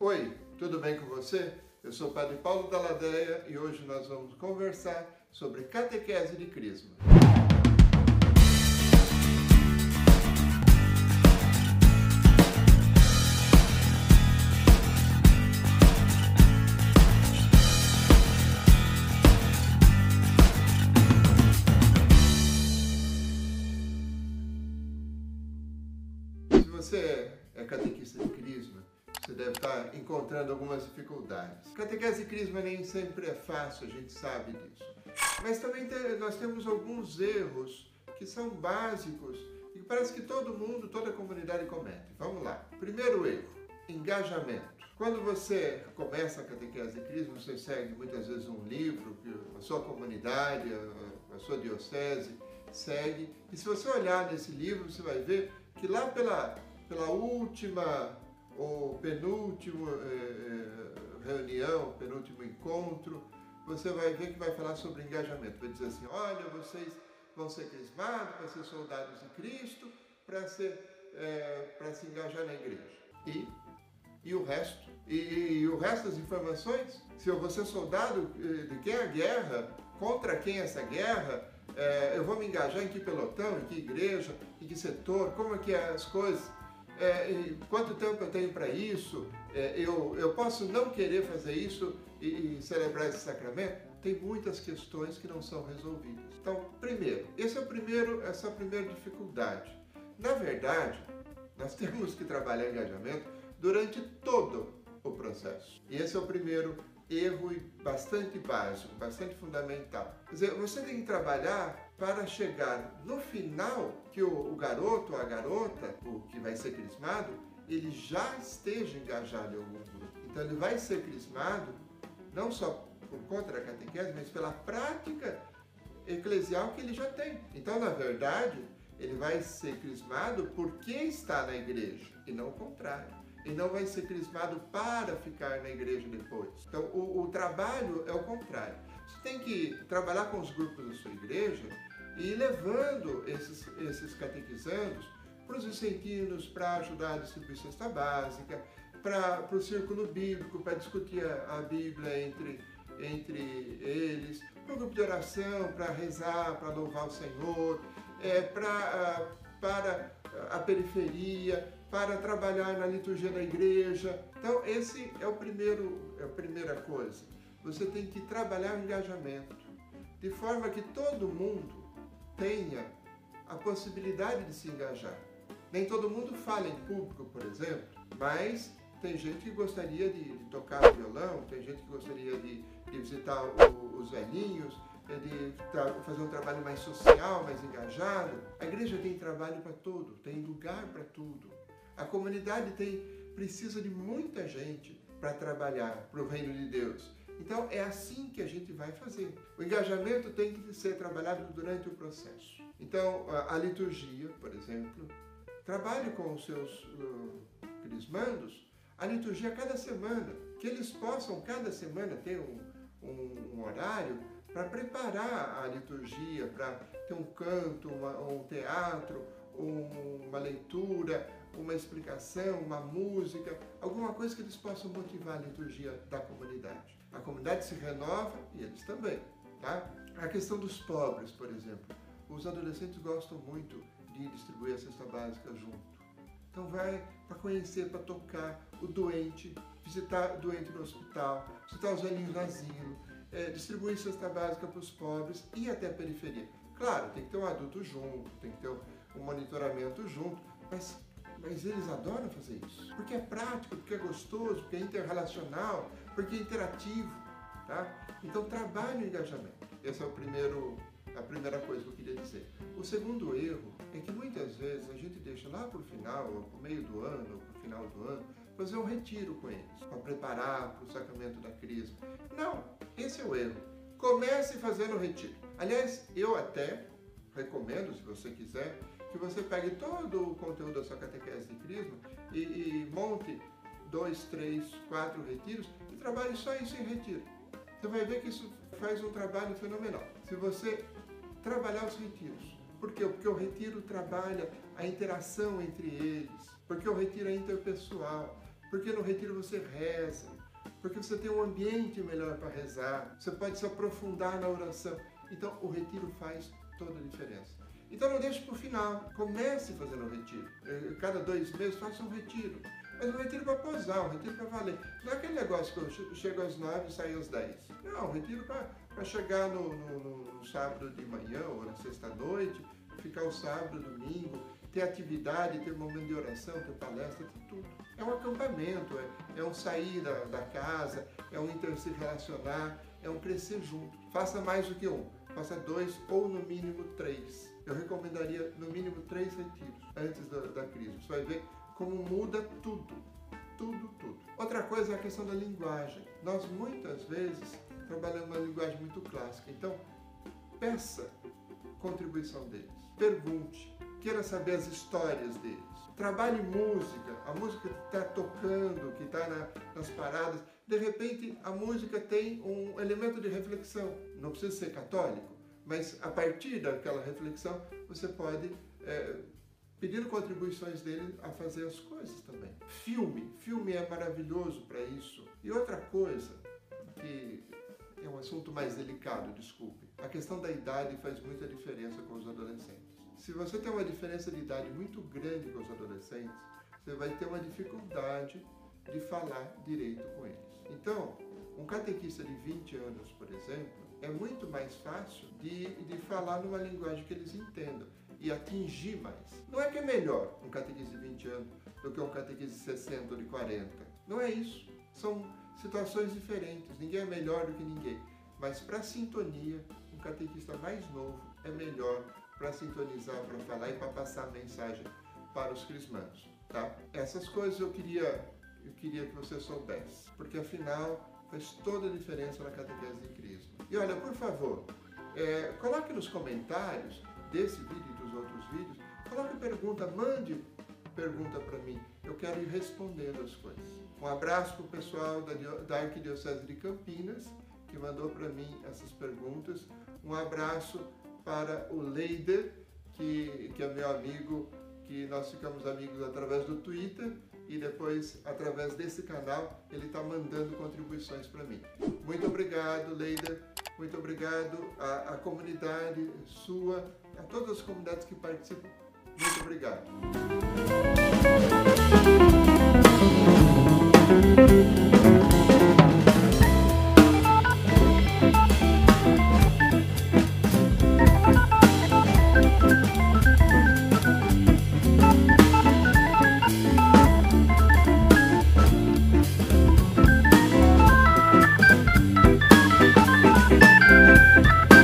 Oi, tudo bem com você? Eu sou o Padre Paulo da Ladeia e hoje nós vamos conversar sobre catequese de Crisma. Encontrando algumas dificuldades. Catequese Crisma nem sempre é fácil, a gente sabe disso. Mas também nós temos alguns erros que são básicos e parece que todo mundo, toda comunidade comete. Vamos lá. Primeiro erro, engajamento. Quando você começa a catequese Crisma, você segue muitas vezes um livro que a sua comunidade, a sua diocese segue. E se você olhar nesse livro, você vai ver que lá pela, pela última ou penúltima eh, reunião, penúltimo encontro, você vai ver que vai falar sobre engajamento. Vai dizer assim: olha, vocês vão ser crismados para ser soldados de Cristo, para ser eh, se engajar na igreja. E e o resto. E, e, o resto das informações, se eu vou ser soldado de quem é a guerra, contra quem é essa guerra, é, eu vou me engajar em que pelotão, em que igreja, em que setor, como é que é as coisas, é, quanto tempo eu tenho para isso, é, eu, eu posso não querer fazer isso e, e celebrar esse sacramento? Tem muitas questões que não são resolvidas. Então, primeiro, esse é o primeiro, essa é a primeira dificuldade. Na verdade, nós temos que trabalhar engajamento durante todo o processo. E esse é o primeiro erro bastante básico, bastante fundamental. Quer dizer, você tem que trabalhar para chegar no final que o, o garoto ou a garota, o que vai ser crismado, ele já esteja engajado em algum grupo. Então ele vai ser crismado não só por conta da catequese, mas pela prática eclesial que ele já tem. Então, na verdade, ele vai ser crismado porque está na igreja e não o contrário e não vai ser crismado para ficar na igreja depois. Então, o, o, trabalho é o contrário. Você tem que trabalhar com os grupos da sua igreja e levando esses, esses catequizandos para os vicentinos, para ajudar a distribuir cesta básica, para o círculo bíblico, para discutir a, a Bíblia entre, entre eles, para o grupo de oração, para rezar, para louvar o Senhor, é, pra, para a periferia, para trabalhar na liturgia da igreja. Então, esse é o primeiro, é a primeira coisa. Você tem que trabalhar o engajamento, de forma que todo mundo tenha a possibilidade de se engajar. Nem todo mundo fala em público, por exemplo, mas tem gente que gostaria de, de tocar violão, tem gente que gostaria de, de visitar o, os velhinhos, de fazer um trabalho mais social, mais engajado. A igreja tem trabalho para tudo, tem lugar para tudo. A comunidade tem precisa de muita gente para trabalhar para o reino de Deus. Então é assim que a gente vai fazer. O engajamento tem que ser trabalhado durante o processo. Então a, liturgia, por exemplo, trabalhe com os seus uh, crismandos a liturgia cada semana, que eles possam cada semana ter um, um, um horário para preparar a liturgia, para ter um canto, uma, um teatro, um, uma leitura, uma explicação, uma música, alguma coisa que eles possam motivar a liturgia da comunidade. A comunidade se renova e eles também. Tá? A questão dos pobres, por exemplo. Os adolescentes gostam muito de distribuir a cesta básica junto. Então vai para conhecer, para tocar o doente, visitar o doente no hospital, visitar os velhinhos no asilo, é, distribuir cesta básica para os pobres e até a periferia. Claro, tem que ter um adulto junto, tem que ter um monitoramento junto, mas mas eles adoram fazer isso. Porque é prático, porque é gostoso, porque é interrelacional, porque é interativo. Tá? Então trabalhe o engajamento. Essa é o primeiro, a primeira coisa que eu queria dizer. O segundo erro é que muitas vezes a gente deixa lá para o final, ou para o meio do ano, ou para o final do ano, fazer um retiro com eles, para preparar para o sacramento da crisma. Não, esse é o erro. Comece fazendo o retiro. Aliás, eu até recomendo, se você quiser, que você pegue todo o conteúdo da sua catequese de crisma e, e monte dois, três, quatro retiros e trabalhe só isso em retiro. Você vai ver que isso faz um trabalho fenomenal. Se você trabalhar os retiros. Por quê? Porque o retiro trabalha a interação entre eles, porque o retiro é interpessoal, porque no retiro você reza, porque você tem um ambiente melhor para rezar, você pode se aprofundar na oração. Então, o retiro faz toda a diferença. Então, não deixe para o final. Comece fazendo o retiro. Eh, cada dois meses, faça um retiro. Mas um retiro para posar, um retiro para valer. Não é aquele negócio que eu chego às nove e saio às dez. Não, um retiro para chegar no, no, no, sábado de manhã ou na sexta-noite, ficar o sábado, domingo, ter atividade, ter momento de oração, ter palestra, ter tudo. É um acampamento, é, é um sair da, da casa, é um inter se relacionar, é um crescer junto. Faça mais do que um, faça dois ou no mínimo três. Eu recomendaria no mínimo três retiros antes da, da crise. Você vai ver como muda tudo. Tudo, tudo. Outra coisa é a questão da linguagem. Nós muitas vezes trabalhamos uma linguagem muito clássica. Então, peça contribuição deles. Pergunte. Queira saber as histórias deles. Trabalhe música. A música que está tocando, que está na, nas paradas. De repente, a música tem um elemento de reflexão. Não precisa ser católico, mas a partir daquela reflexão, você pode é, pedindo contribuições dele a fazer as coisas também. Filme, filme é maravilhoso para isso. E outra coisa que é um assunto mais delicado, desculpe. A questão da idade faz muita diferença com os adolescentes. Se você tem uma diferença de idade muito grande com os adolescentes, você vai ter uma dificuldade de falar direito com eles. Então, um catequista de 20 anos, por exemplo, é muito mais fácil de, de falar numa linguagem que eles entendam e atingir mais. Não é que é melhor um catequista de 20 anos do que um catequista de 60 ou de 40. Não é isso. São situações diferentes. Ninguém é melhor do que ninguém. Mas para sintonia, um catequista mais novo é melhor para sintonizar, para falar e para passar a mensagem para os crismanos, tá? Essas coisas eu queria eu queria que você soubesse, porque afinal faz toda a diferença na catequese de Crisma. E olha, por favor, é, coloque nos comentários desse vídeo e dos outros vídeos, coloque pergunta, mande pergunta para mim. Eu quero ir respondendo as coisas. Um abraço para o pessoal da, Arquidiocese de Campinas, que mandou para mim essas perguntas. Um abraço para o Leider, que, que é meu amigo, que nós ficamos amigos através do Twitter e depois, através desse canal, ele está mandando contribuições para mim. Muito obrigado, Leider. Muito obrigado à, à comunidade sua, a todas as comunidades que participam. Muito obrigado.